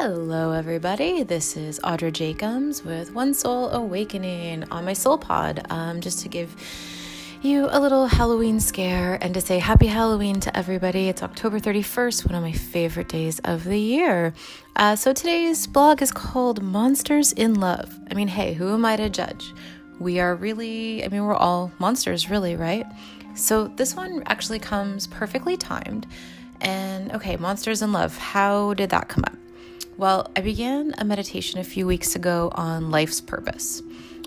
Hello, everybody. This is Audra Jacobs with One Soul Awakening on my Soul Pod. Um, just to give you a little Halloween scare and to say happy Halloween to everybody. It's October 31st, one of my favorite days of the year. Uh, so today's blog is called Monsters in Love. I mean, hey, who am I to judge? We are really, I mean, we're all monsters, really, right? So this one actually comes perfectly timed. And okay, Monsters in Love, how did that come up? Well, I began a meditation a few weeks ago on life's purpose.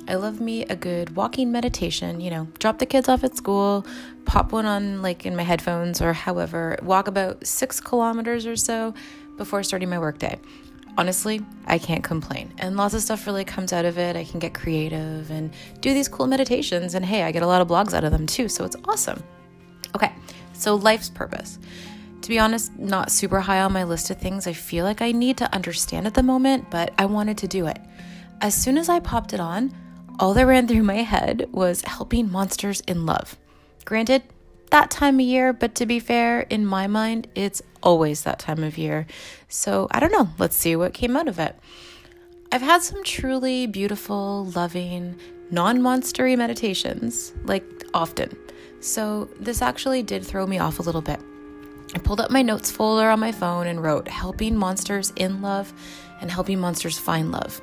I love me a good walking meditation, you know, drop the kids off at school, pop one on like in my headphones or however, walk about six kilometers or so before starting my workday. Honestly, I can't complain. And lots of stuff really comes out of it. I can get creative and do these cool meditations. And hey, I get a lot of blogs out of them too. So it's awesome. Okay, so life's purpose. To be honest, not super high on my list of things I feel like I need to understand at the moment, but I wanted to do it. As soon as I popped it on, all that ran through my head was helping monsters in love. Granted, that time of year, but to be fair, in my mind, it's always that time of year. So I don't know, let's see what came out of it. I've had some truly beautiful, loving, non monstery meditations, like often. So this actually did throw me off a little bit. I pulled up my notes folder on my phone and wrote helping monsters in love and helping monsters find love.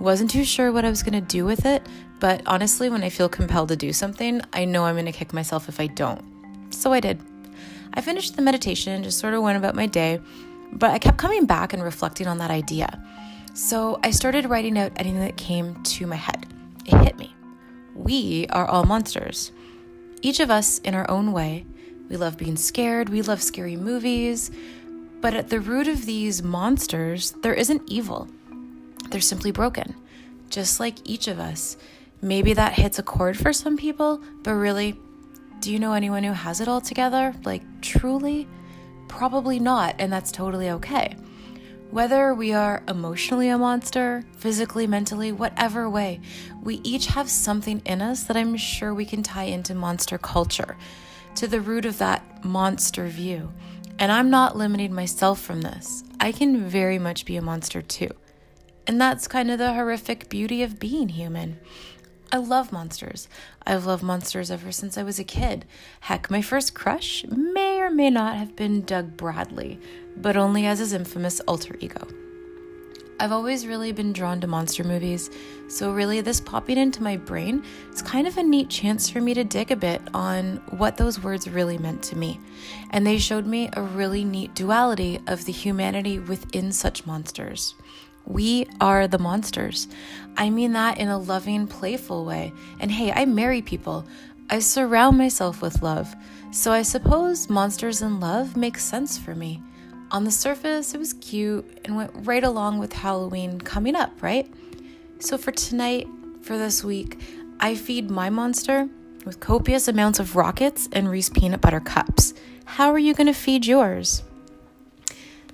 Wasn't too sure what I was going to do with it, but honestly, when I feel compelled to do something, I know I'm going to kick myself if I don't. So I did. I finished the meditation, just sort of went about my day, but I kept coming back and reflecting on that idea. So I started writing out anything that came to my head. It hit me. We are all monsters. Each of us, in our own way, we love being scared, we love scary movies. But at the root of these monsters, there isn't evil. They're simply broken, just like each of us. Maybe that hits a chord for some people, but really, do you know anyone who has it all together? Like, truly? Probably not, and that's totally okay. Whether we are emotionally a monster, physically, mentally, whatever way, we each have something in us that I'm sure we can tie into monster culture to the root of that monster view. And I'm not limiting myself from this. I can very much be a monster too. And that's kind of the horrific beauty of being human. I love monsters. I've loved monsters ever since I was a kid. Heck, my first crush may or may not have been Doug Bradley, but only as his infamous alter ego. I've always really been drawn to monster movies, so really this popping into my brain is kind of a neat chance for me to dig a bit on what those words really meant to me. And they showed me a really neat duality of the humanity within such monsters. We are the monsters. I mean that in a loving, playful way. And hey, I marry people. I surround myself with love. So I suppose monsters and love makes sense for me. On the surface, it was cute and went right along with Halloween coming up, right? So for tonight, for this week, I feed my monster with copious amounts of rockets and Reese peanut butter cups. How are you going to feed yours?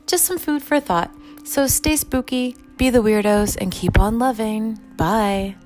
Just some food for thought. So stay spooky, be the weirdos, and keep on loving. Bye.